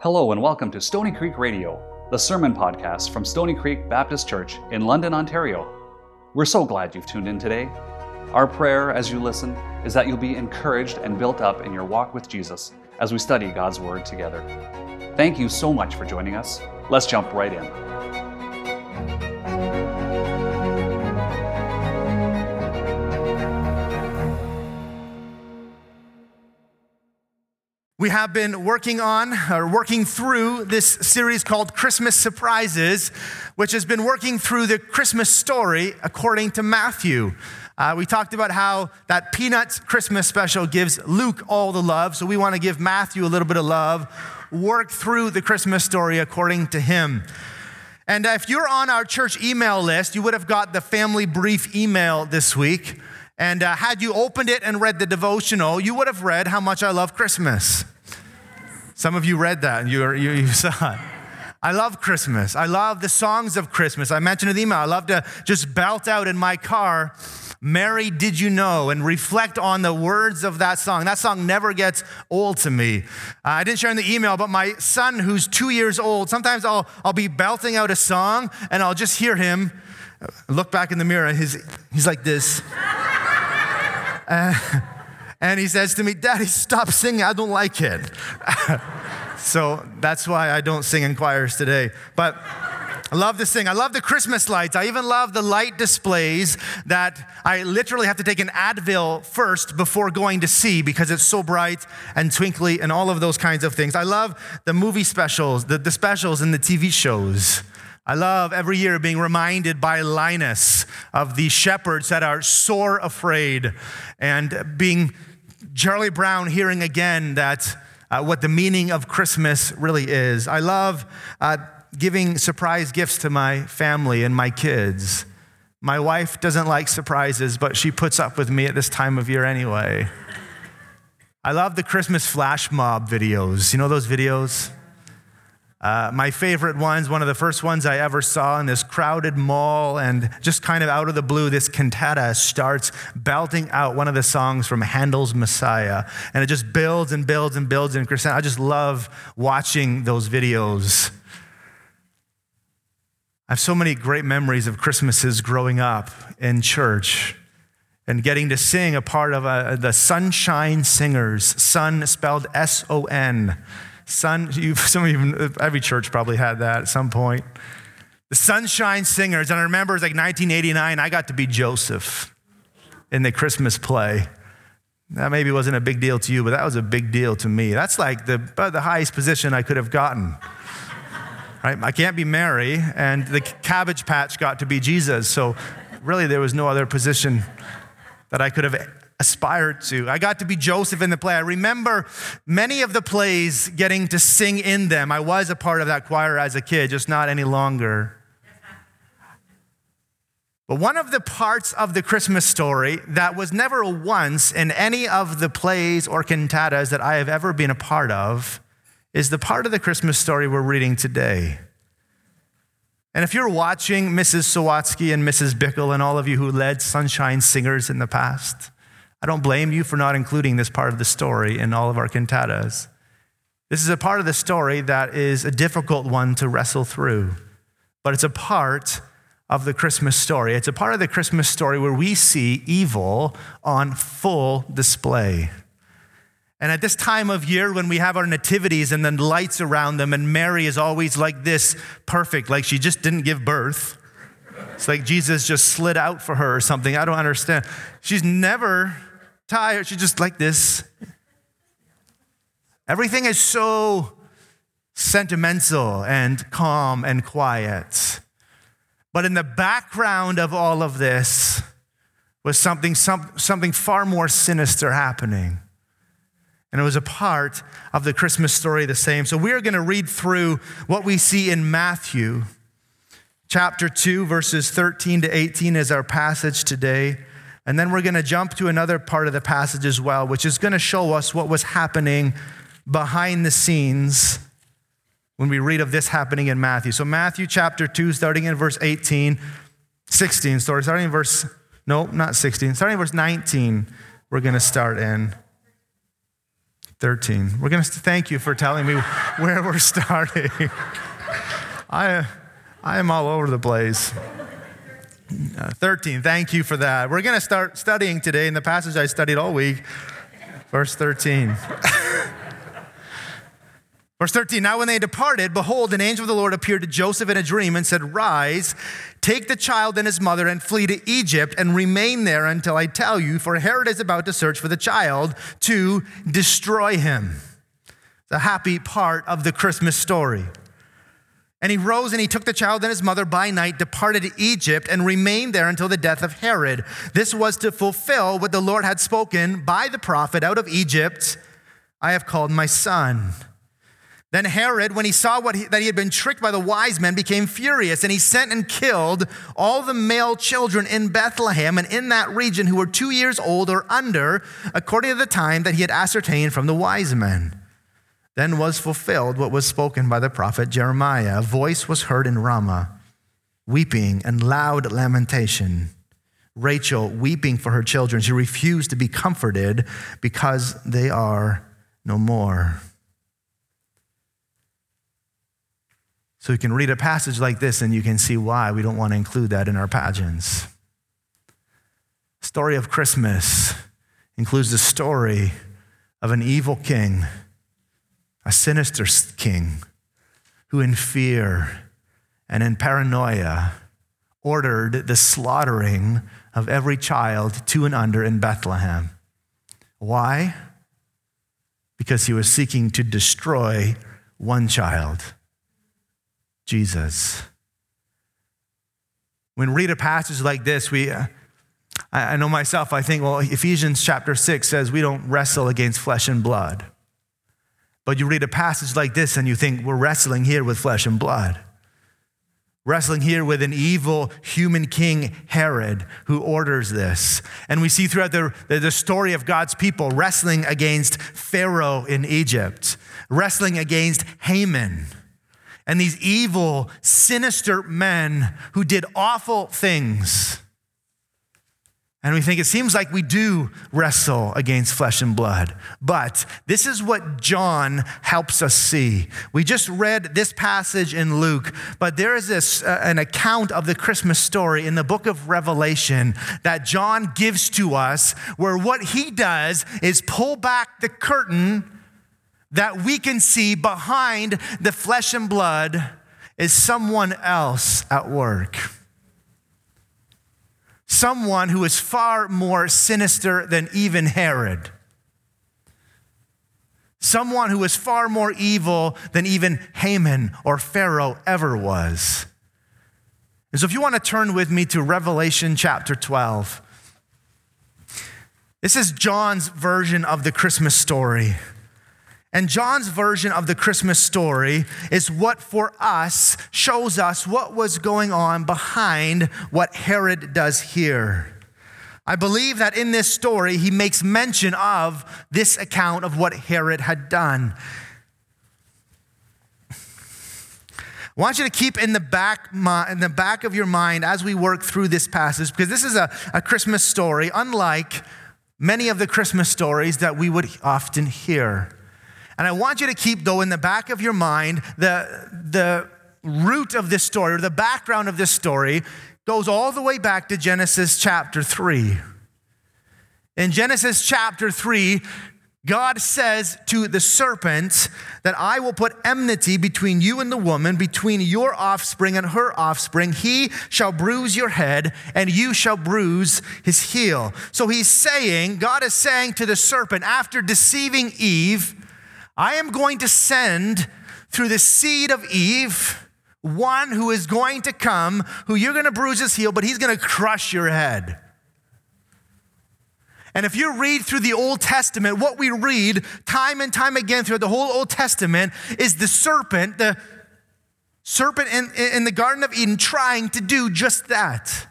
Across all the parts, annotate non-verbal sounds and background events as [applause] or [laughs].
Hello and welcome to Stony Creek Radio, the sermon podcast from Stony Creek Baptist Church in London, Ontario. We're so glad you've tuned in today. Our prayer as you listen is that you'll be encouraged and built up in your walk with Jesus as we study God's Word together. Thank you so much for joining us. Let's jump right in. We have been working on or working through this series called Christmas Surprises, which has been working through the Christmas story according to Matthew. Uh, we talked about how that Peanuts Christmas special gives Luke all the love, so we want to give Matthew a little bit of love, work through the Christmas story according to him. And if you're on our church email list, you would have got the family brief email this week. And uh, had you opened it and read the devotional, you would have read how much I love Christmas. Some of you read that and you, you, you [laughs] saw it. I love Christmas. I love the songs of Christmas. I mentioned in the email, I love to just belt out in my car, Mary, did you know? And reflect on the words of that song. That song never gets old to me. Uh, I didn't share in the email, but my son, who's two years old, sometimes I'll, I'll be belting out a song and I'll just hear him look back in the mirror he's, he's like this. Uh, [laughs] and he says to me, Daddy, stop singing. I don't like it. [laughs] so that's why I don't sing in choirs today. But I love to sing. I love the Christmas lights. I even love the light displays that I literally have to take an Advil first before going to see because it's so bright and twinkly and all of those kinds of things. I love the movie specials, the, the specials and the TV shows. I love every year being reminded by Linus of the shepherds that are sore afraid and being Charlie Brown hearing again that uh, what the meaning of Christmas really is. I love uh, giving surprise gifts to my family and my kids. My wife doesn't like surprises, but she puts up with me at this time of year anyway. I love the Christmas flash mob videos. You know those videos? Uh, my favorite ones, one of the first ones I ever saw in this crowded mall, and just kind of out of the blue, this cantata starts belting out one of the songs from Handel's Messiah. And it just builds and builds and builds and crescendo. I just love watching those videos. I have so many great memories of Christmases growing up in church and getting to sing a part of a, the Sonshine Singers, sun spelled S O N. Sun, some of you, every church probably had that at some point. The Sonshine Singers, and I remember it was like 1989, I got to be Joseph in the Christmas play. That maybe wasn't a big deal to you, but that was a big deal to me. That's like the, the highest position I could have gotten. [laughs] Right? I can't be Mary, and the cabbage patch got to be Jesus. So really, there was no other position that I could have aspired to. I got to be Joseph in the play. I remember many of the plays getting to sing in them. I was a part of that choir as a kid, just not any longer. But one of the parts of the Christmas story that was never once in any of the plays or cantatas that I have ever been a part of is the part of the Christmas story we're reading today. And if you're watching Mrs. Sawatsky and Mrs. Bickle and all of you who led Sonshine Singers in the past, I don't blame you for not including this part of the story in all of our cantatas. This is a part of the story that is a difficult one to wrestle through, but it's a part of the Christmas story. It's a part of the Christmas story where we see evil on full display. And at this time of year, when we have our nativities and then lights around them, and Mary is always like this, perfect, like she just didn't give birth. It's like Jesus just slid out for her or something. I don't understand. She's never tired. She's just like this. Everything is so sentimental and calm and quiet. But in the background of all of this was something, some, something far more sinister happening. And it was a part of the Christmas story the same. So we're going to read through what we see in Matthew chapter 2, verses 13 to 18 is our passage today. And then we're going to jump to another part of the passage as well, which is going to show us what was happening behind the scenes when we read of this happening in Matthew. So, Matthew chapter 2, starting in verse 18, 16, sorry, starting in verse, no, not 16, starting in verse 19, we're going to start in. 13. We're going to thank you for telling me where we're [laughs] starting. I, I am all over the place. Uh, 13, thank you for that. We're going to start studying today in the passage I studied all week, verse 13. [laughs] Verse 13, now when they departed, behold, an angel of the Lord appeared to Joseph in a dream and said, Rise, take the child and his mother and flee to Egypt and remain there until I tell you, for Herod is about to search for the child to destroy him. The happy part of the Christmas story. And he rose and he took the child and his mother by night, departed to Egypt, and remained there until the death of Herod. This was to fulfill what the Lord had spoken by the prophet out of Egypt I have called my son. Then Herod, when he saw he, that he had been tricked by the wise men, became furious, and he sent and killed all the male children in Bethlehem and in that region who were two years old or under, according to the time that he had ascertained from the wise men. Then was fulfilled what was spoken by the prophet Jeremiah. A voice was heard in Ramah, weeping and loud lamentation. Rachel weeping for her children. She refused to be comforted because they are no more. So you can read a passage like this and you can see why we don't want to include that in our pageants. Story of Christmas includes the story of an evil king, a sinister king, who in fear and in paranoia ordered the slaughtering of every child two and under in Bethlehem. Why? Because he was seeking to destroy one child Jesus. When we read a passage like this, we, uh, I know myself, I think, well, Ephesians chapter 6 says we don't wrestle against flesh and blood. But you read a passage like this and you think we're wrestling here with flesh and blood. Wrestling here with an evil human king, Herod, who orders this. And we see throughout the, the story of God's people wrestling against Pharaoh in Egypt, wrestling against Haman and these evil, sinister men who did awful things. And we think it seems like we do wrestle against flesh and blood. But this is what John helps us see. We just read this passage in Luke, but there is this, uh, an account of the Christmas story in the book of Revelation that John gives to us, where what he does is pull back the curtain that we can see behind the flesh and blood is someone else at work. Someone who is far more sinister than even Herod. Someone who is far more evil than even Haman or Pharaoh ever was. And so, if you want to turn with me to Revelation chapter 12, this is John's version of the Christmas story. And John's version of the Christmas story is what for us shows us what was going on behind what Herod does here. I believe that in this story, he makes mention of this account of what Herod had done. I want you to keep in the back in the back of your mind as we work through this passage because this is a, a Christmas story, unlike many of the Christmas stories that we would often hear. And I want you to keep, though, in the back of your mind, the, the root of this story, or the background of this story, goes all the way back to Genesis chapter 3. In Genesis chapter 3, God says to the serpent that I will put enmity between you and the woman, between your offspring and her offspring. He shall bruise your head, and you shall bruise his heel. So he's saying, God is saying to the serpent, after deceiving Eve, I am going to send through the seed of Eve one who is going to come, who you're going to bruise his heel, but he's going to crush your head. And if you read through the Old Testament, what we read time and time again throughout the whole Old Testament is the serpent, the serpent in, in the Garden of Eden, trying to do just that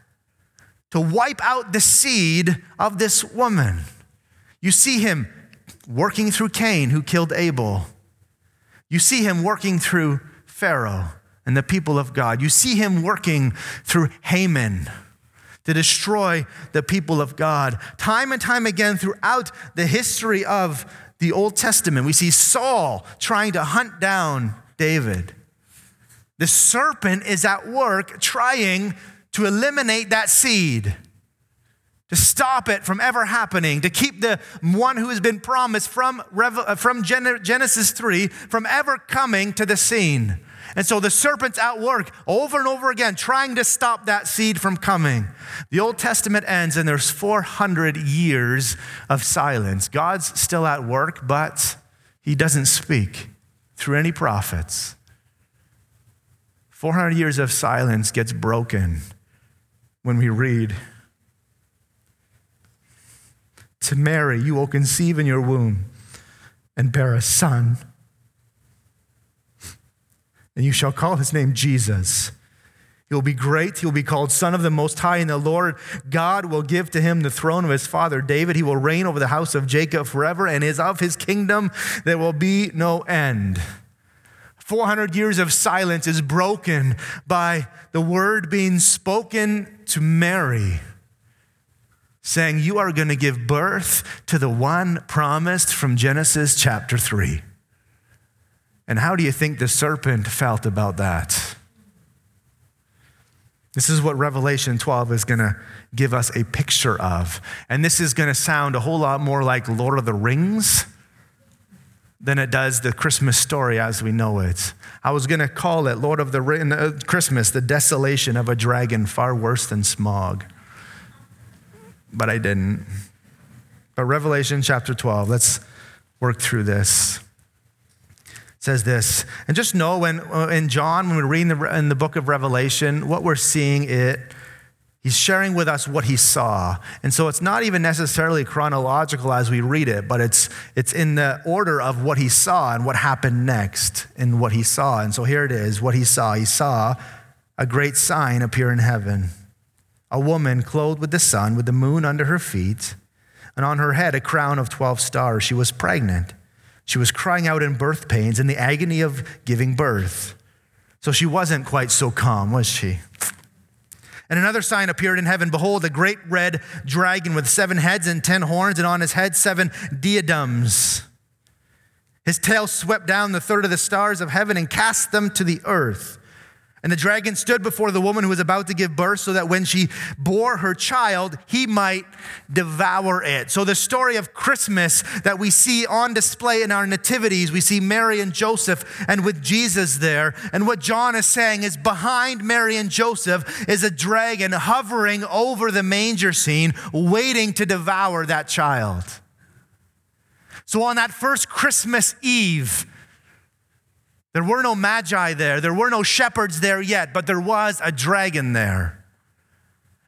to wipe out the seed of this woman. You see him working through Cain, who killed Abel. You see him working through Pharaoh and the people of God. You see him working through Haman to destroy the people of God. Time and time again throughout the history of the Old Testament, we see Saul trying to hunt down David. The serpent is at work trying to eliminate that seed, to stop it from ever happening, to keep the one who has been promised from, uh, from Genesis 3 from ever coming to the scene. And so the serpent's at work over and over again, trying to stop that seed from coming. The Old Testament ends, and there's 400 years of silence. God's still at work, but he doesn't speak through any prophets. 400 years of silence gets broken when we read To Mary, you will conceive in your womb and bear a son and you shall call his name Jesus. He will be great. He will be called Son of the Most High, and the Lord God will give to him the throne of his father David. He will reign over the house of Jacob forever, and is of his kingdom there will be no end. 400 years of silence is broken by the word being spoken to Mary, saying, You are going to give birth to the one promised from Genesis chapter 3. And how do you think the serpent felt about that? This is what Revelation 12 is going to give us a picture of. And this is going to sound a whole lot more like Lord of the Rings than it does the Christmas story as we know it. I was going to call it Lord of the Ring, uh, Christmas, the desolation of a dragon, far worse than Smaug. But I didn't. But Revelation chapter 12, let's work through this says this. And just know when uh, in John, when we read in the, in the book of Revelation, what we're seeing it, he's sharing with us what he saw. And so it's not even necessarily chronological as we read it, but it's, it's in the order of what he saw and what happened next in what he saw. And so here it is what he saw. He saw a great sign appear in heaven a woman clothed with the sun, with the moon under her feet, and on her head a crown of 12 stars. She was pregnant she was crying out in birth pains in the agony of giving birth. So she wasn't quite so calm, was she? And another sign appeared in heaven Behold, a great red dragon with seven heads and ten horns, and on his head seven diadems. His tail swept down the third of the stars of heaven and cast them to the earth. And the dragon stood before the woman who was about to give birth so that when she bore her child, he might devour it. So, the story of Christmas that we see on display in our nativities, we see Mary and Joseph and with Jesus there. And what John is saying is behind Mary and Joseph is a dragon hovering over the manger scene, waiting to devour that child. So, on that first Christmas Eve, there were no magi there, there were no shepherds there yet, but there was a dragon there.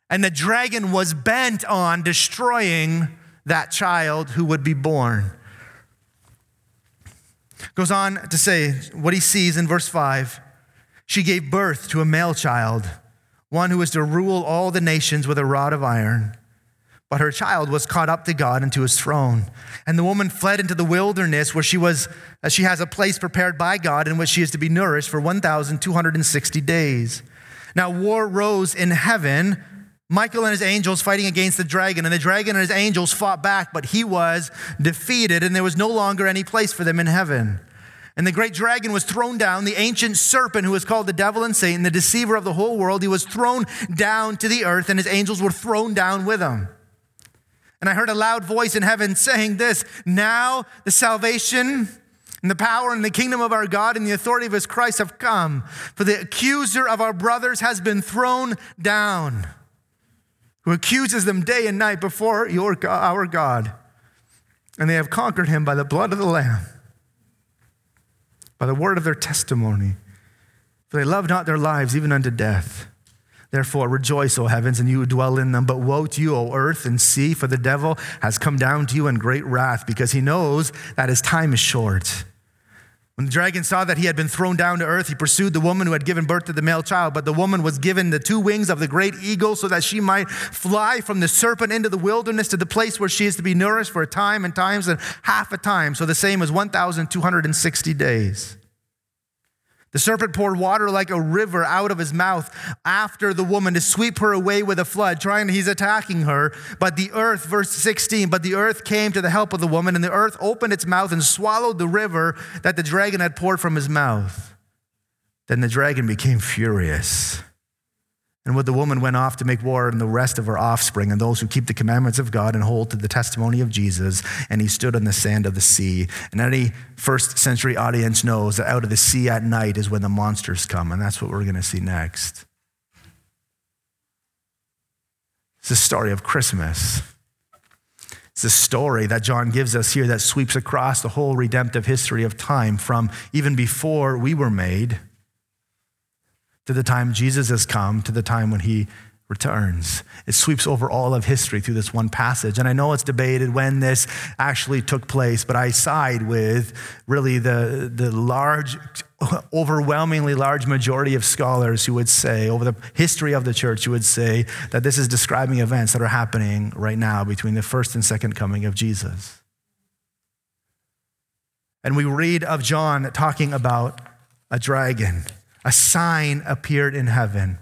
And the dragon was bent on destroying that child who would be born. Goes on to say what he sees in verse 5 She gave birth to a male child, one who was to rule all the nations with a rod of iron. But her child was caught up to God and to his throne. And the woman fled into the wilderness where she was uh, she has a place prepared by God in which she is to be nourished for 1260 days. Now war rose in heaven, Michael and his angels fighting against the dragon, and the dragon and his angels fought back, but he was defeated, and there was no longer any place for them in heaven. And the great dragon was thrown down, the ancient serpent who is called the devil and Satan, the deceiver of the whole world. He was thrown down to the earth, and his angels were thrown down with him. And I heard a loud voice in heaven saying this Now the salvation and the power and the kingdom of our God and the authority of his Christ have come. For the accuser of our brothers has been thrown down, who accuses them day and night before your, our God. And they have conquered him by the blood of the Lamb, by the word of their testimony. For they love not their lives even unto death. Therefore, rejoice, O heavens, and you who dwell in them. But woe to you, O earth and sea, for the devil has come down to you in great wrath, because he knows that his time is short. When the dragon saw that he had been thrown down to earth, he pursued the woman who had given birth to the male child. But the woman was given the two wings of the great eagle so that she might fly from the serpent into the wilderness to the place where she is to be nourished for a time and times and half a time. So the same as 1,260 days. The serpent poured water like a river out of his mouth after the woman to sweep her away with a flood, trying, he's attacking her. But the earth, verse 16, but the earth came to the help of the woman, and the earth opened its mouth and swallowed the river that the dragon had poured from his mouth. Then the dragon became furious and what the woman went off to make war on the rest of her offspring and those who keep the commandments of God and hold to the testimony of Jesus. And he stood on the sand of the sea. And any first century audience knows that out of the sea at night is when the monsters come. And that's what we're going to see next. It's the story of Christmas. It's the story that John gives us here that sweeps across the whole redemptive history of time from even before we were made to the time Jesus has come, to the time when he returns. It sweeps over all of history through this one passage. And I know it's debated when this actually took place, but I side with really the, the large, overwhelmingly large majority of scholars who would say, over the history of the church, who would say that this is describing events that are happening right now between the first and second coming of Jesus. And we read of John talking about a dragon a sign appeared in heaven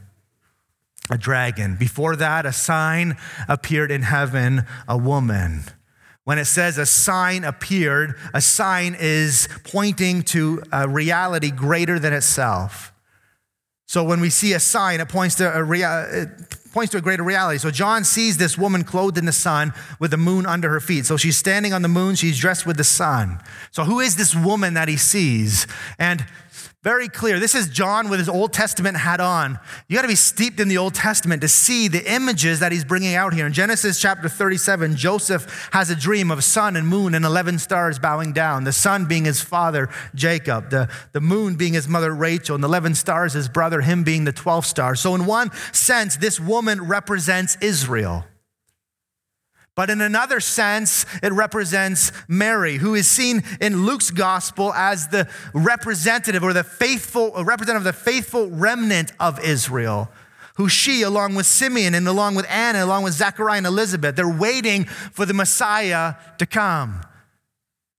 a dragon. Before that, a sign appeared in heaven, a woman. When it says a sign appeared, a sign is pointing to a reality greater than itself. So when we see a sign, it points to a rea- points to a greater reality. So John sees this woman clothed in the sun with the moon under her feet. So she's standing on the moon, she's dressed with the sun. So who is this woman that he sees? And very clear. This is John with his Old Testament hat on. You got to be steeped in the Old Testament to see the images that he's bringing out here. In Genesis chapter 37, Joseph has a dream of sun and moon and 11 stars bowing down. The sun being his father, Jacob, the, the moon being his mother, Rachel, and the 11 stars, his brother, him being the 12th star. So, in one sense, this woman represents Israel. But in another sense, it represents Mary, who is seen in Luke's gospel as the representative or the faithful, representative of the faithful remnant of Israel, who she, along with Simeon and along with Anna, along with Zechariah and Elizabeth, they're waiting for the Messiah to come.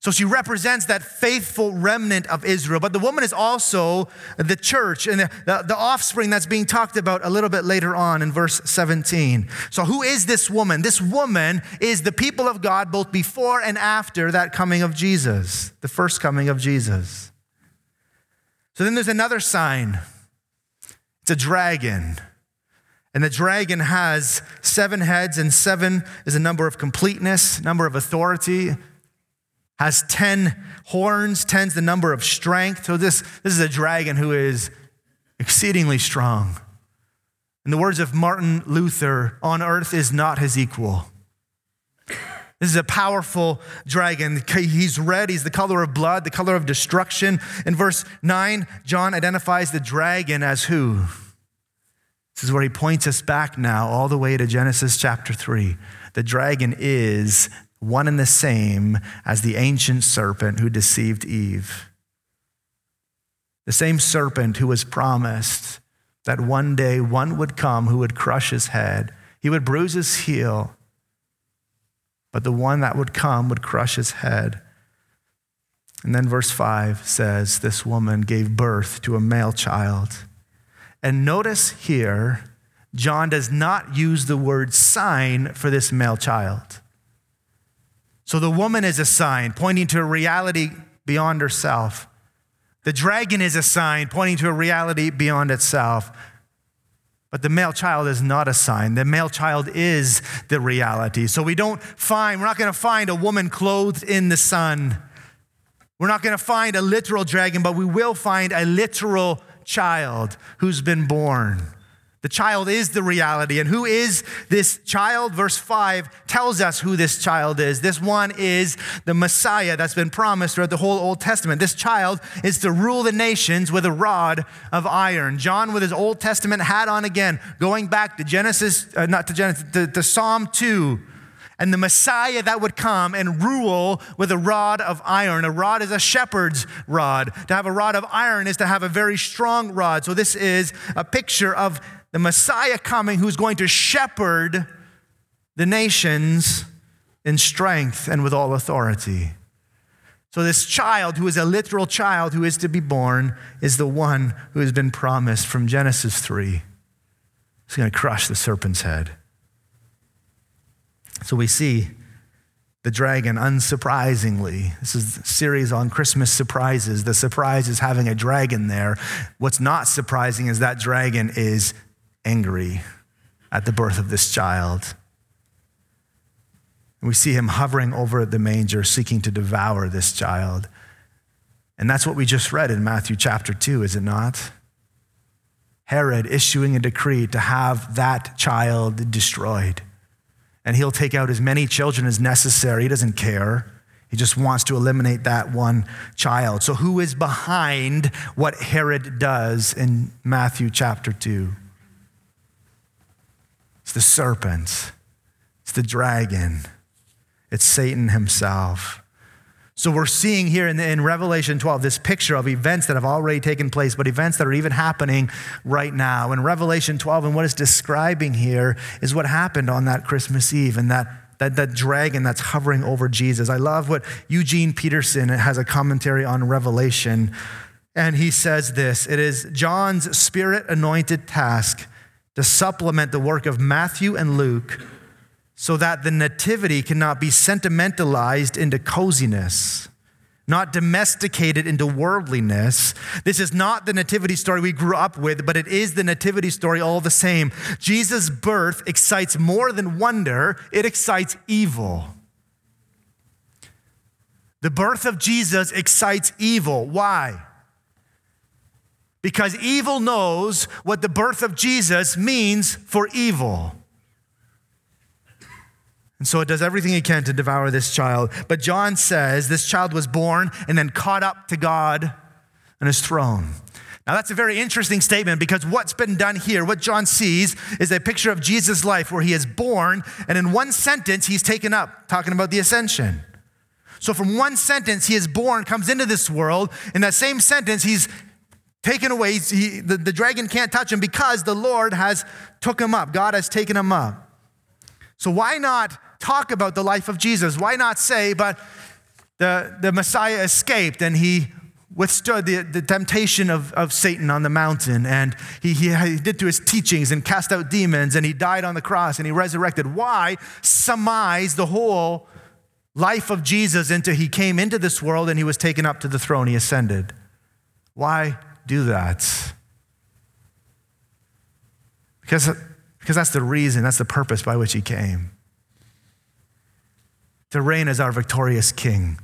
So she represents that faithful remnant of Israel. But the woman is also the church and the, the, the, offspring that's being talked about a little bit later on in verse 17. So, who is this woman? This woman is the people of God both before and after that coming of Jesus, the first coming of Jesus. So, then there's another sign it's a dragon. And the dragon has seven heads, and seven is a number of completeness, number of authority has 10 horns, 10's the number of strength. So this, this is a dragon who is exceedingly strong. In the words of Martin Luther, on earth is not his equal. This is a powerful dragon. He's red. He's the color of blood, the color of destruction. In verse 9, John identifies the dragon as who? This is where he points us back now, all the way to Genesis chapter 3. The dragon is one and the same as the ancient serpent who deceived Eve. The same serpent who was promised that one day one would come who would crush his head, he would bruise his heel, but the one that would come would crush his head. And then verse 5 says, This woman gave birth to a male child. And notice here, John does not use the word sign for this male child. So the woman is a sign pointing to a reality beyond herself. The dragon is a sign pointing to a reality beyond itself. But the male child is not a sign. The male child is the reality. So we don't find, we're not going to find a woman clothed in the sun. We're not going to find a literal dragon, but we will find a literal child who's been born. The child is the reality. And who is this child? Verse 5 tells us who this child is. This one is the Messiah that's been promised throughout the whole Old Testament. This child is to rule the nations with a rod of iron. John, with his Old Testament hat on again, going back to Genesis, uh, not to Genesis, to, to Psalm 2 and the Messiah that would come and rule with a rod of iron. A rod is a shepherd's rod. To have a rod of iron is to have a very strong rod. So, this is a picture of the Messiah coming who's going to shepherd the nations in strength and with all authority. So, this child, who is a literal child who is to be born, is the one who has been promised from Genesis 3. He's going to crush the serpent's head. So, we see the dragon, unsurprisingly. This is a series on Christmas surprises. The surprise is having a dragon there. What's not surprising is that dragon is angry at the birth of this child. And we see him hovering over the manger, seeking to devour this child. And that's what we just read in Matthew chapter 2, is it not? Herod issuing a decree to have that child destroyed. And he'll take out as many children as necessary. He doesn't care. He just wants to eliminate that one child. So, who is behind what Herod does in Matthew chapter 2? It's the serpent, it's the dragon. It's Satan himself. So we're seeing here in, in, Revelation 12 this picture of events that have already taken place, but events that are even happening right now. In Revelation 12, and what it's describing here is what happened on that Christmas Eve and that, that, that dragon that's hovering over Jesus. I love what Eugene Peterson has a commentary on Revelation, and he says this It is John's spirit anointed task to supplement the work of Matthew and Luke so that the nativity cannot be sentimentalized into coziness, not domesticated into worldliness. This is not the nativity story we grew up with, but it is the nativity story all the same. Jesus' birth excites more than wonder, it excites evil. The birth of Jesus excites evil. Why? Because evil knows what the birth of Jesus means for evil. And so it does everything it can to devour this child. But John says this child was born and then caught up to God and his throne. Now, that's a very interesting statement because what's been done here, what John sees, is a picture of Jesus' life where he is born, and in one sentence, he's taken up, talking about the ascension. So, from one sentence, he is born, comes into this world. In that same sentence, he's taken away. He, the, the dragon can't touch him because the Lord has took him up. God has taken him up. So, why not talk about the life of Jesus. Why not say, but the, the Messiah escaped and he withstood the, the temptation of, of Satan on the mountain and he, he, he did to his teachings and cast out demons and he died on the cross and he resurrected. Why surmise the whole life of Jesus into he came into this world and he was taken up to the throne, he ascended? Why do that? Because, because that's the reason, that's the purpose by which he came to reign as our victorious King,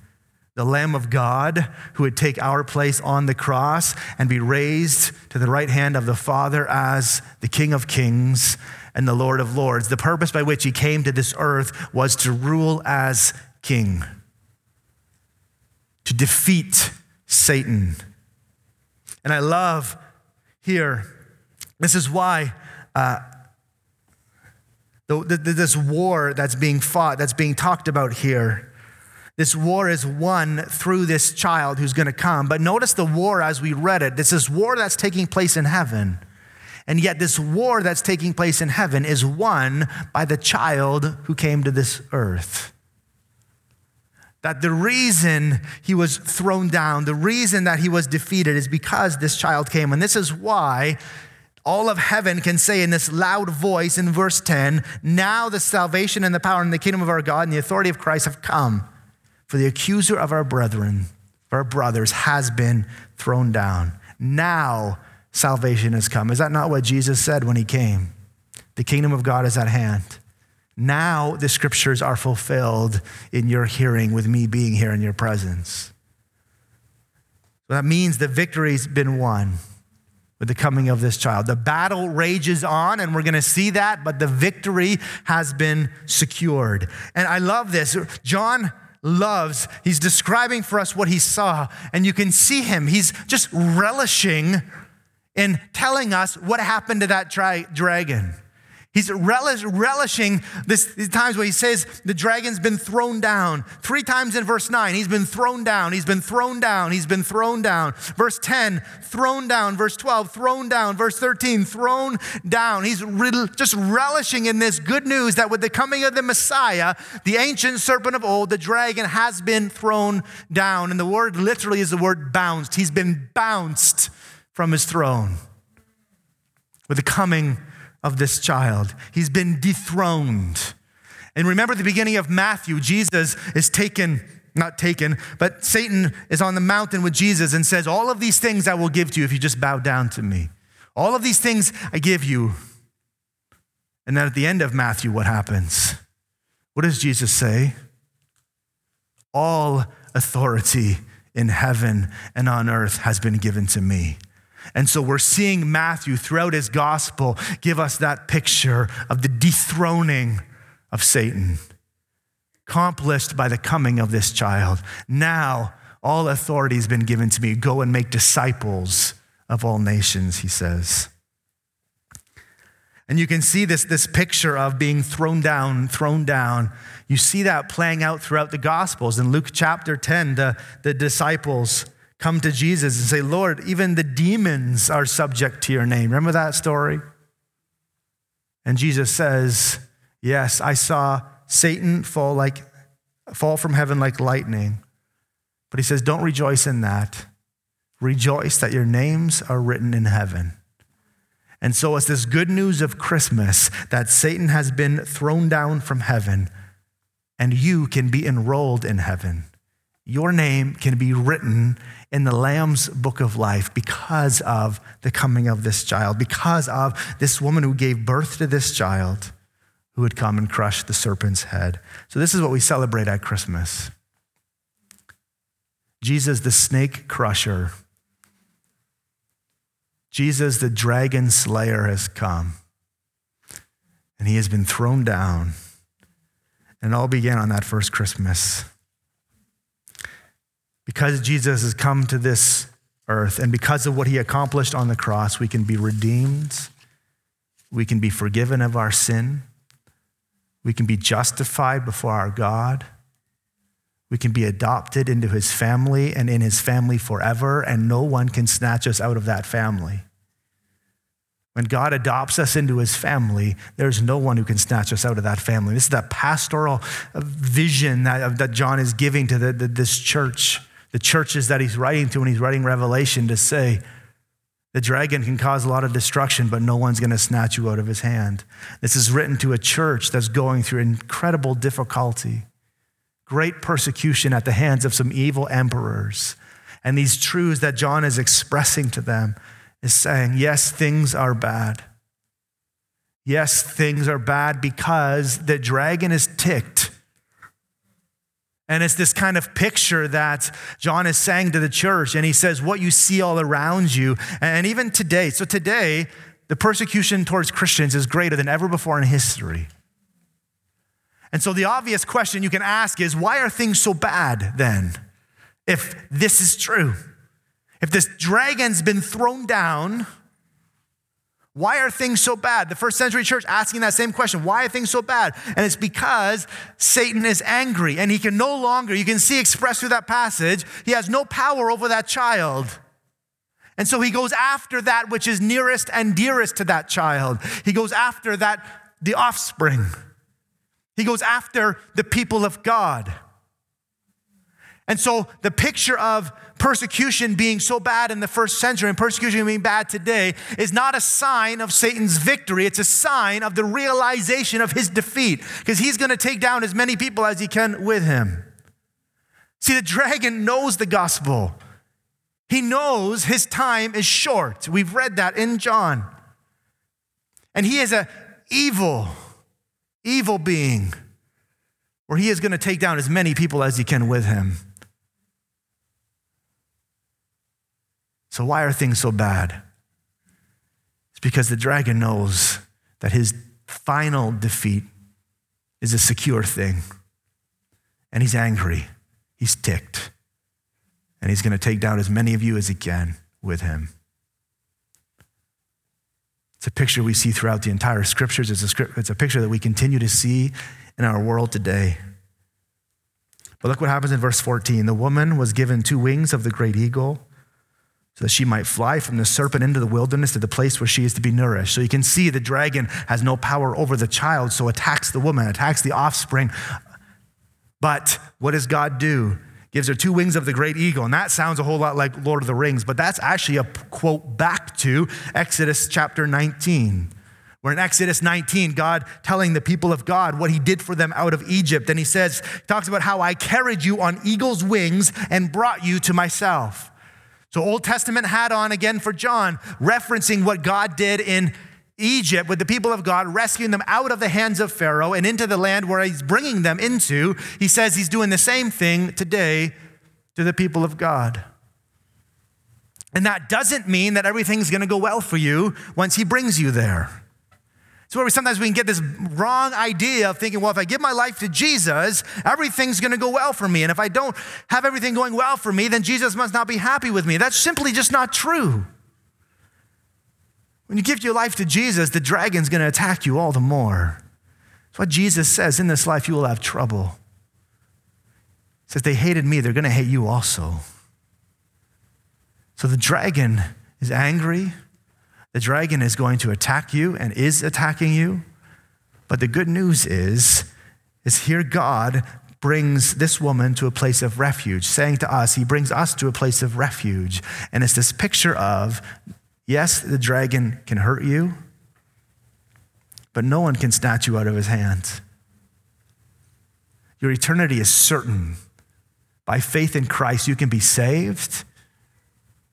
the Lamb of God who would take our place on the cross and be raised to the right hand of the Father as the King of Kings and the Lord of Lords. The purpose by which he came to this earth was to rule as King, to defeat Satan. And I love here, this is why. Uh, the, the, this war that's being fought, that's being talked about here, this war is won through this child who's going to come. But notice the war as we read it. This is war that's taking place in heaven. And yet, this war that's taking place in heaven is won by the child who came to this earth. That the reason he was thrown down, the reason that he was defeated is because this child came. And this is why all of heaven can say in this loud voice in verse 10 Now the salvation and the power and the kingdom of our God and the authority of Christ have come. For the accuser of our brethren, our brothers, has been thrown down. Now salvation has come. Is that not what Jesus said when he came? The kingdom of God is at hand. Now the scriptures are fulfilled in your hearing with me being here in your presence. So that means the victory's been won with the coming of this child. The battle rages on, and we're going to see that, but the victory has been secured. And I love this. John loves, he's describing for us what he saw, and you can see him. He's just relishing in telling us what happened to that tra- dragon. He's relish, relishing this, these times where he says the dragon's been thrown down. Three times in verse 9, he's been thrown down, he's been thrown down, he's been thrown down. Verse 10, thrown down. Verse 12, thrown down. Verse 13, thrown down. He's re- just relishing in this good news that with the coming of the Messiah, the ancient serpent of old, the dragon, has been thrown down. And the word literally is the word bounced. He's been bounced from his throne with the coming of this child. He's been dethroned. And remember the beginning of Matthew, Jesus is taken, not taken, but Satan is on the mountain with Jesus and says, All of these things I will give to you if you just bow down to me. All of these things I give you. And then at the end of Matthew, what happens? What does Jesus say? All authority in heaven and on earth has been given to me. And so we're seeing Matthew throughout his gospel give us that picture of the dethroning of Satan, accomplished by the coming of this child. Now, all authority has been given to me. Go and make disciples of all nations, he says. And you can see this, this picture of being thrown down, thrown down. You see that playing out throughout the Gospels. In Luke chapter 10, the, the disciples come to Jesus and say, Lord, even the demons are subject to your name. Remember that story? And Jesus says, Yes, I saw Satan fall like fall from heaven like lightning. But he says, Don't rejoice in that. Rejoice that your names are written in heaven. And so it's this good news of Christmas that Satan has been thrown down from heaven and you can be enrolled in heaven. Your name can be written in the Lamb's book of life because of the coming of this child, because of this woman who gave birth to this child who would come and crush the serpent's head. So, this is what we celebrate at Christmas Jesus, the snake crusher, Jesus, the dragon slayer, has come, and he has been thrown down. And it all began on that first Christmas. Because Jesus has come to this earth and because of what he accomplished on the cross, we can be redeemed, we can be forgiven of our sin, we can be justified before our God. We can be adopted into his family and in his family forever, and no one can snatch us out of that family. When God adopts us into his family, there's no one who can snatch us out of that family. This is that pastoral vision that, that John is giving to the, the, this church the churches that he's writing to when he's writing Revelation to say, the dragon can cause a lot of destruction, but no one's going to snatch you out of his hand. This is written to a church that's going through incredible difficulty, great persecution at the hands of some evil emperors. And these truths that John is expressing to them is saying, yes, things are bad. Yes, things are bad because the dragon is ticked and it's this kind of picture that John is saying to the church. And he says, What you see all around you. And even today, so today, the persecution towards Christians is greater than ever before in history. And so the obvious question you can ask is why are things so bad then? If this is true, if this dragon's been thrown down, why are things so bad? The first century church asking that same question. Why are things so bad? And it's because Satan is angry and he can no longer, you can see expressed through that passage, he has no power over that child. And so he goes after that which is nearest and dearest to that child. He goes after that, the offspring. He goes after the people of God. And so the picture of persecution being so bad in the first century and persecution being bad today is not a sign of Satan's victory. It's a sign of the realization of his defeat because he's going to take down as many people as he can with him. See, the dragon knows the gospel. He knows his time is short. We've read that in John. And he is a evil, evil being where he is going to take down as many people as he can with him. So, why are things so bad? It's because the dragon knows that his final defeat is a secure thing. And he's angry, he's ticked, and he's going to take down as many of you as he can with him. It's a picture we see throughout the entire scriptures. It's a, script, it's a picture that we continue to see in our world today. But look what happens in verse 14. The woman was given two wings of the great eagle so that she might fly from the serpent into the wilderness to the place where she is to be nourished. So you can see the dragon has no power over the child, so attacks the woman, attacks the offspring. But what does God do? gives her two wings of the great eagle. And that sounds a whole lot like Lord of the Rings, but that's actually a quote back to Exodus chapter 19. Where in Exodus 19, God telling the people of God what he did for them out of Egypt. And he says, talks about how I carried you on eagle's wings and brought you to myself. So Old Testament hat on again for John, referencing what God did in Egypt with the people of God, rescuing them out of the hands of Pharaoh and into the land where he's bringing them into. He says he's doing the same thing today to the people of God. And that doesn't mean that everything's going to go well for you once he brings you there. So where we sometimes we can get this wrong idea of thinking, well, if I give my life to Jesus, everything's going to go well for me. And if I don't have everything going well for me, then Jesus must not be happy with me. That's simply just not true. When you give your life to Jesus, the dragon's going to attack you all the more. That's what Jesus says in this life, you will have trouble. He says, They hated me, they're going to hate you also. So the dragon is angry. The dragon is going to attack you and is attacking you. But the good news is, is here God brings this woman to a place of refuge, saying to us, He brings us to a place of refuge. And it's this picture of Yes, the dragon can hurt you, but no one can snatch you out of his hands. Your eternity is certain. By faith in Christ, you can be saved,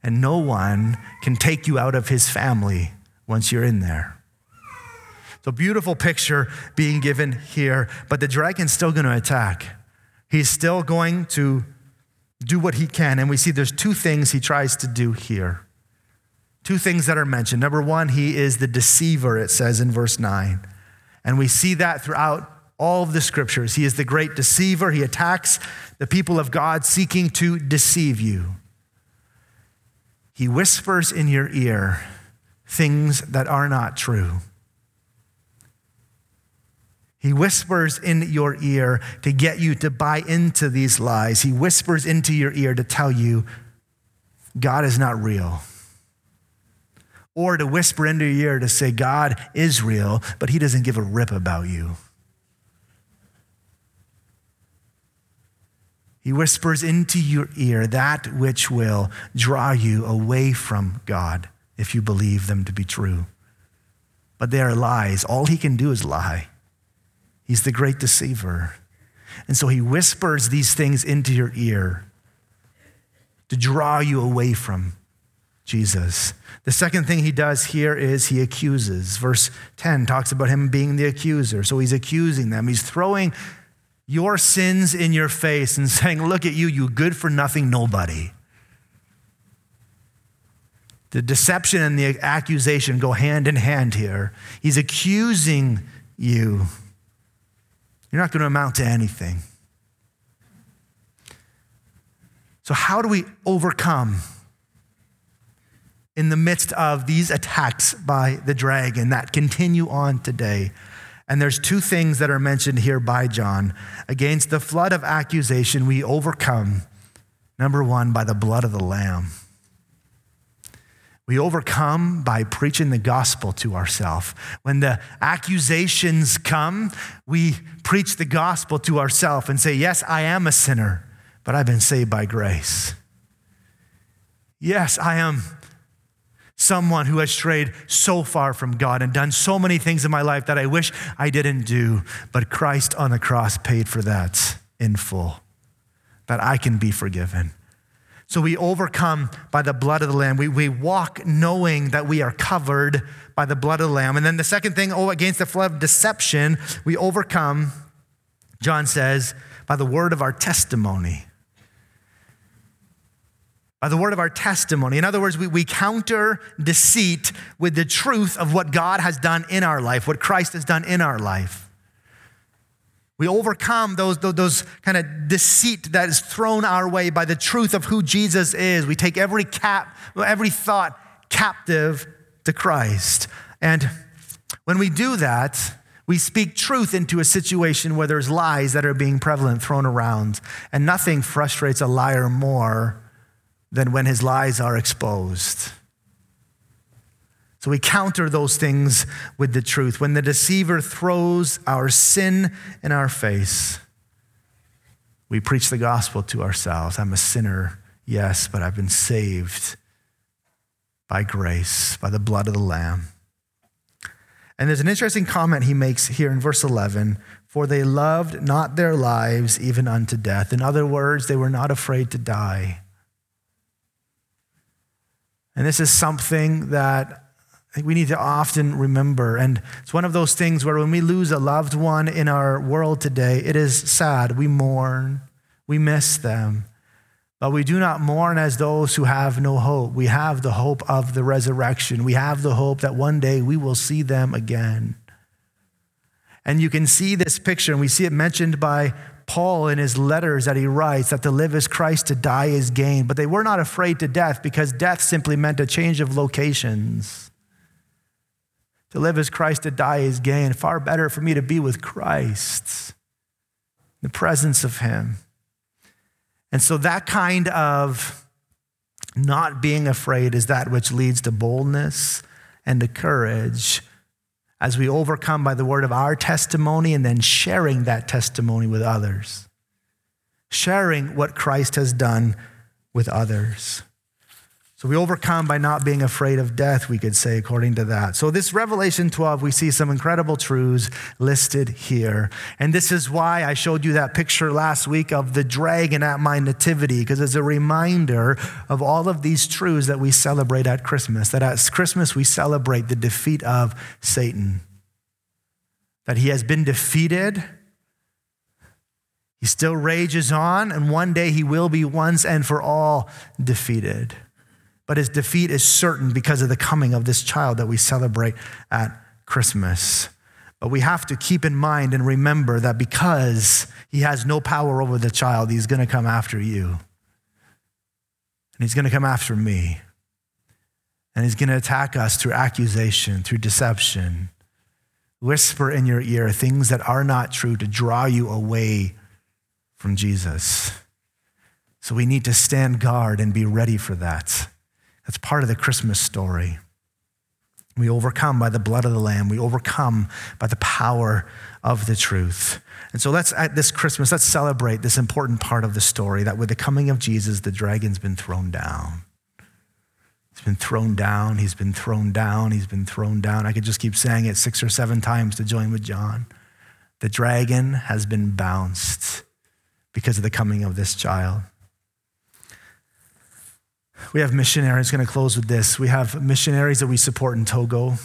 and no one can take you out of his family once you're in there. So, beautiful picture being given here, but the dragon's still going to attack. He's still going to do what he can. And we see there's two things he tries to do here. Two things that are mentioned. Number one, he is the deceiver, it says in verse 9. And we see that throughout all of the scriptures. He is the great deceiver. He attacks the people of God seeking to deceive you. He whispers in your ear things that are not true. He whispers in your ear to get you to buy into these lies. He whispers into your ear to tell you God is not real or to whisper into your ear to say, God is real, but he doesn't give a rip about you. He whispers into your ear that which will draw you away from God if you believe them to be true. But they are lies. All he can do is lie. He's the great deceiver. And so he whispers these things into your ear to draw you away from Jesus. The second thing he does here is he accuses. Verse 10 talks about him being the accuser. So he's accusing them. He's throwing your sins in your face and [laughs] saying, Look at you, you good for nothing nobody. The deception and the accusation go hand in hand here. He's accusing you. You're not going to amount to anything. So, how do we overcome? in the midst of these attacks by the dragon that continue on today. And there's two things that are mentioned here by John. Against the flood of accusation, we overcome, number one, by the blood of the Lamb. We overcome by preaching the gospel to ourselves. When the accusations come, we preach the gospel to ourselves and say, Yes, I am a sinner, but I've been saved by grace. Yes, I am someone who has strayed so far from God and done so many things in my life that I wish I didn't do, but Christ on the cross paid for that in full, that I can be forgiven. So we overcome by the blood of the Lamb. We, we walk knowing that we are covered by the blood of the Lamb. And then the second thing, oh, against the flood of deception, we overcome, John says, by the word of our testimony by the word of our testimony. In other words, we, we counter deceit with the truth of what God has done in our life, what Christ has done in our life. We overcome those, those, those kind of deceit that is thrown our way by the truth of who Jesus is. We take every cap, every thought captive to Christ. And when we do that, we speak truth into a situation where there's lies that are being prevalent, thrown around. And nothing frustrates a liar more than when his lies are exposed. So we counter those things with the truth. When the deceiver throws our sin in our face, we preach the gospel to ourselves. I'm a sinner, yes, but I've been saved by grace, by the blood of the Lamb. And there's an interesting comment he makes here in verse 11 for they loved not their lives even unto death. In other words, they were not afraid to die. And this is something that I think we need to often remember. And it's one of those things where when we lose a loved one in our world today, it is sad. We mourn, we miss them. But we do not mourn as those who have no hope. We have the hope of the resurrection. We have the hope that one day we will see them again. And you can see this picture, and we see it mentioned by Paul in his letters that he writes that to live is Christ, to die is gain. But they were not afraid to death because death simply meant a change of locations. To live is Christ, to die is gain. Far better for me to be with Christ, the presence of Him. And so that kind of not being afraid is that which leads to boldness and to courage as we overcome by the word of our testimony and then sharing that testimony with others. Sharing what Christ has done with others. So we overcome by not being afraid of death, we could say, according to that. So, this Revelation 12, we see some incredible truths listed here. And this is why I showed you that picture last week of the dragon at my nativity, because it's a reminder of all of these truths that we celebrate at Christmas. That at Christmas, we celebrate the defeat of Satan, that he has been defeated. He still rages on, and one day he will be once and for all defeated but his defeat is certain because of the coming of this child that we celebrate at Christmas. But we have to keep in mind and remember that because he has no power over the child, he's going to come after you. And he's going to come after me. And he's going to attack us through accusation, through deception, whisper in your ear things that are not true to draw you away from Jesus. So we need to stand guard and be ready for that. That's part of the Christmas story. We overcome by the blood of the Lamb. We overcome by the power of the truth. And so let's, at this Christmas, let's celebrate this important part of the story that with the coming of Jesus, the dragon's been thrown down. He's been thrown down. He's been thrown down. He's been thrown down. I could just keep saying it six or seven times to join with John. The dragon has been bounced because of the coming of this child. We have missionaries, going to close with this. We have missionaries that we support in Togo,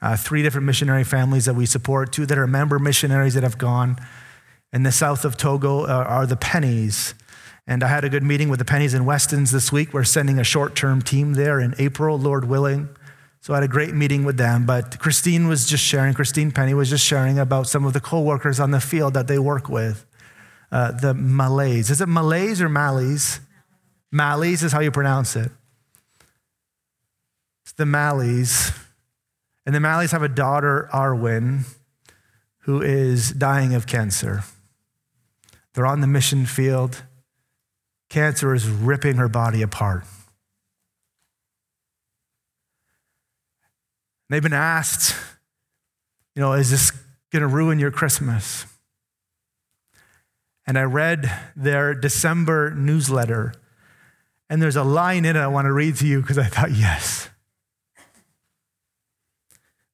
uh, three different missionary families that we support, two that are member missionaries that have gone. In the south of Togo uh, are the Pennies. And I had a good meeting with the Pennies and Westons this week. We're sending a short term team there in April, Lord willing. So I had a great meeting with them. But Christine was just sharing, Christine Penny was just sharing about some of the co workers on the field that they work with. Uh, the Malays. Is it Malays or Malays? Malleys is how you pronounce it. It's the Malleys. And the Malleys have a daughter, Arwen, who is dying of cancer. They're on the mission field. Cancer is ripping her body apart. They've been asked, you know, is this going to ruin your Christmas? And I read their December newsletter and there's a line in it I want to read to you because I thought, yes.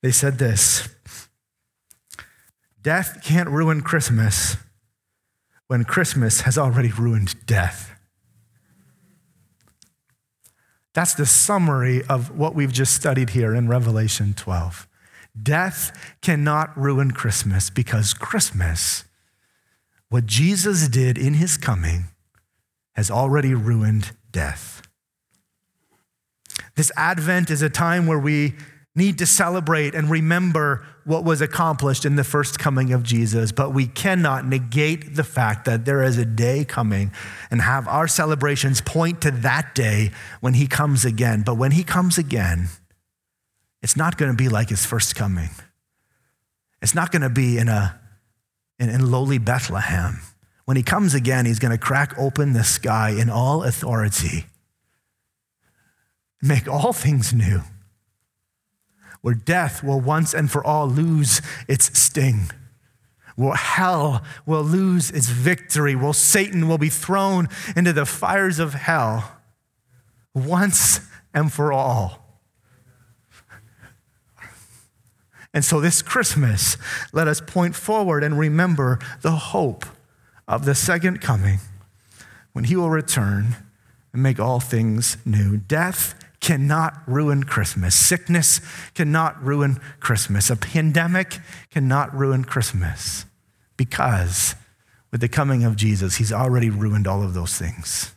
They said this Death can't ruin Christmas when Christmas has already ruined death. That's the summary of what we've just studied here in Revelation 12. Death cannot ruin Christmas because Christmas, what Jesus did in his coming, has already ruined death. This Advent is a time where we need to celebrate and remember what was accomplished in the first coming of Jesus, but we cannot negate the fact that there is a day coming and have our celebrations point to that day when he comes again. But when he comes again, it's not going to be like his first coming. It's not going to be in, a, in, in lowly Bethlehem. When he comes again, he's going to crack open the sky in all authority, make all things new, where death will once and for all lose its sting. Where hell will lose its victory, where Satan will be thrown into the fires of hell once and for all. And so this Christmas, let us point forward and remember the hope of the second coming when he will return and make all things new. Death cannot ruin Christmas. Sickness cannot ruin Christmas. A pandemic cannot ruin Christmas because with the coming of Jesus, he's already ruined all of those things.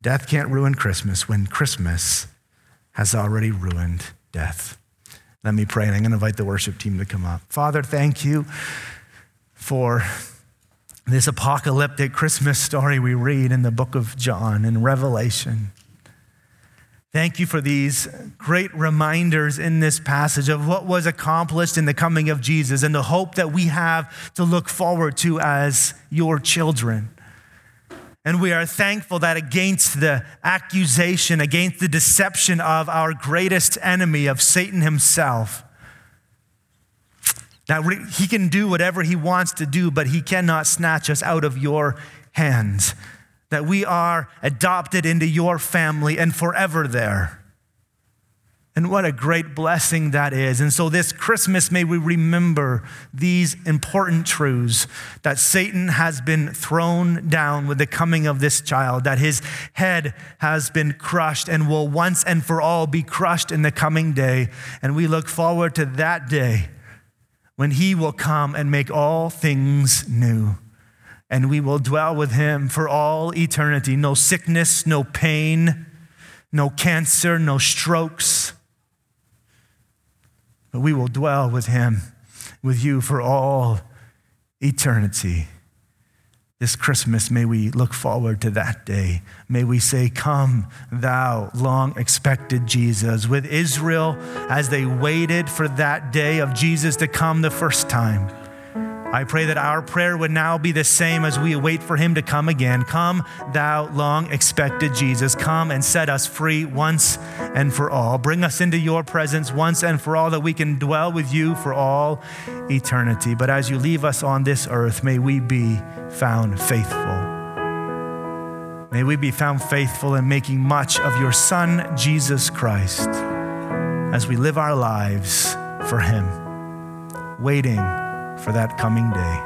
Death can't ruin Christmas when Christmas has already ruined death. Let me pray, and I'm going to invite the worship team to come up. Father, thank you for this apocalyptic Christmas story we read in the book of John and Revelation. Thank you for these great reminders in this passage of what was accomplished in the coming of Jesus and the hope that we have to look forward to as your children. And we are thankful that against the accusation, against the deception of our greatest enemy, of Satan himself, that he can do whatever he wants to do, but he cannot snatch us out of your hands. That we are adopted into your family and forever there. And what a great blessing that is. And so, this Christmas, may we remember these important truths that Satan has been thrown down with the coming of this child, that his head has been crushed and will once and for all be crushed in the coming day. And we look forward to that day when he will come and make all things new. And we will dwell with him for all eternity. No sickness, no pain, no cancer, no strokes but we will dwell with him, with you for all eternity. This Christmas, may we look forward to that day. May we say, Come, thou long expected Jesus. With Israel, as they waited for that day of Jesus to come the first time, I pray that our prayer would now be the same as we wait for him to come again. Come, thou long expected Jesus. Come and set us free once and for all. Bring us into your presence once and for all that we can dwell with you for all eternity. But as you leave us on this earth, may we be found faithful. May we be found faithful in making much of your Son, Jesus Christ, as we live our lives for him, waiting for that coming day.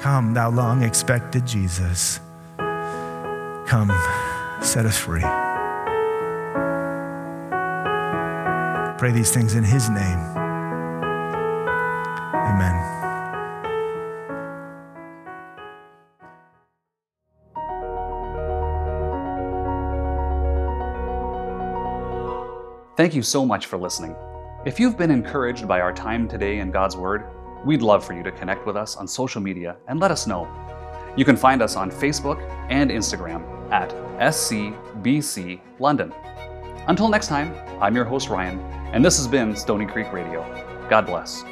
Come, thou long expected Jesus. Come, set us free. Pray these things in his name. Amen. Thank you so much for listening. If you've been encouraged by our time today in God's Word, we'd love for you to connect with us on social media and let us know. You can find us on Facebook and Instagram at SCBC London. Until next time, I'm your host Ryan, and this has been Stony Creek Radio. God bless.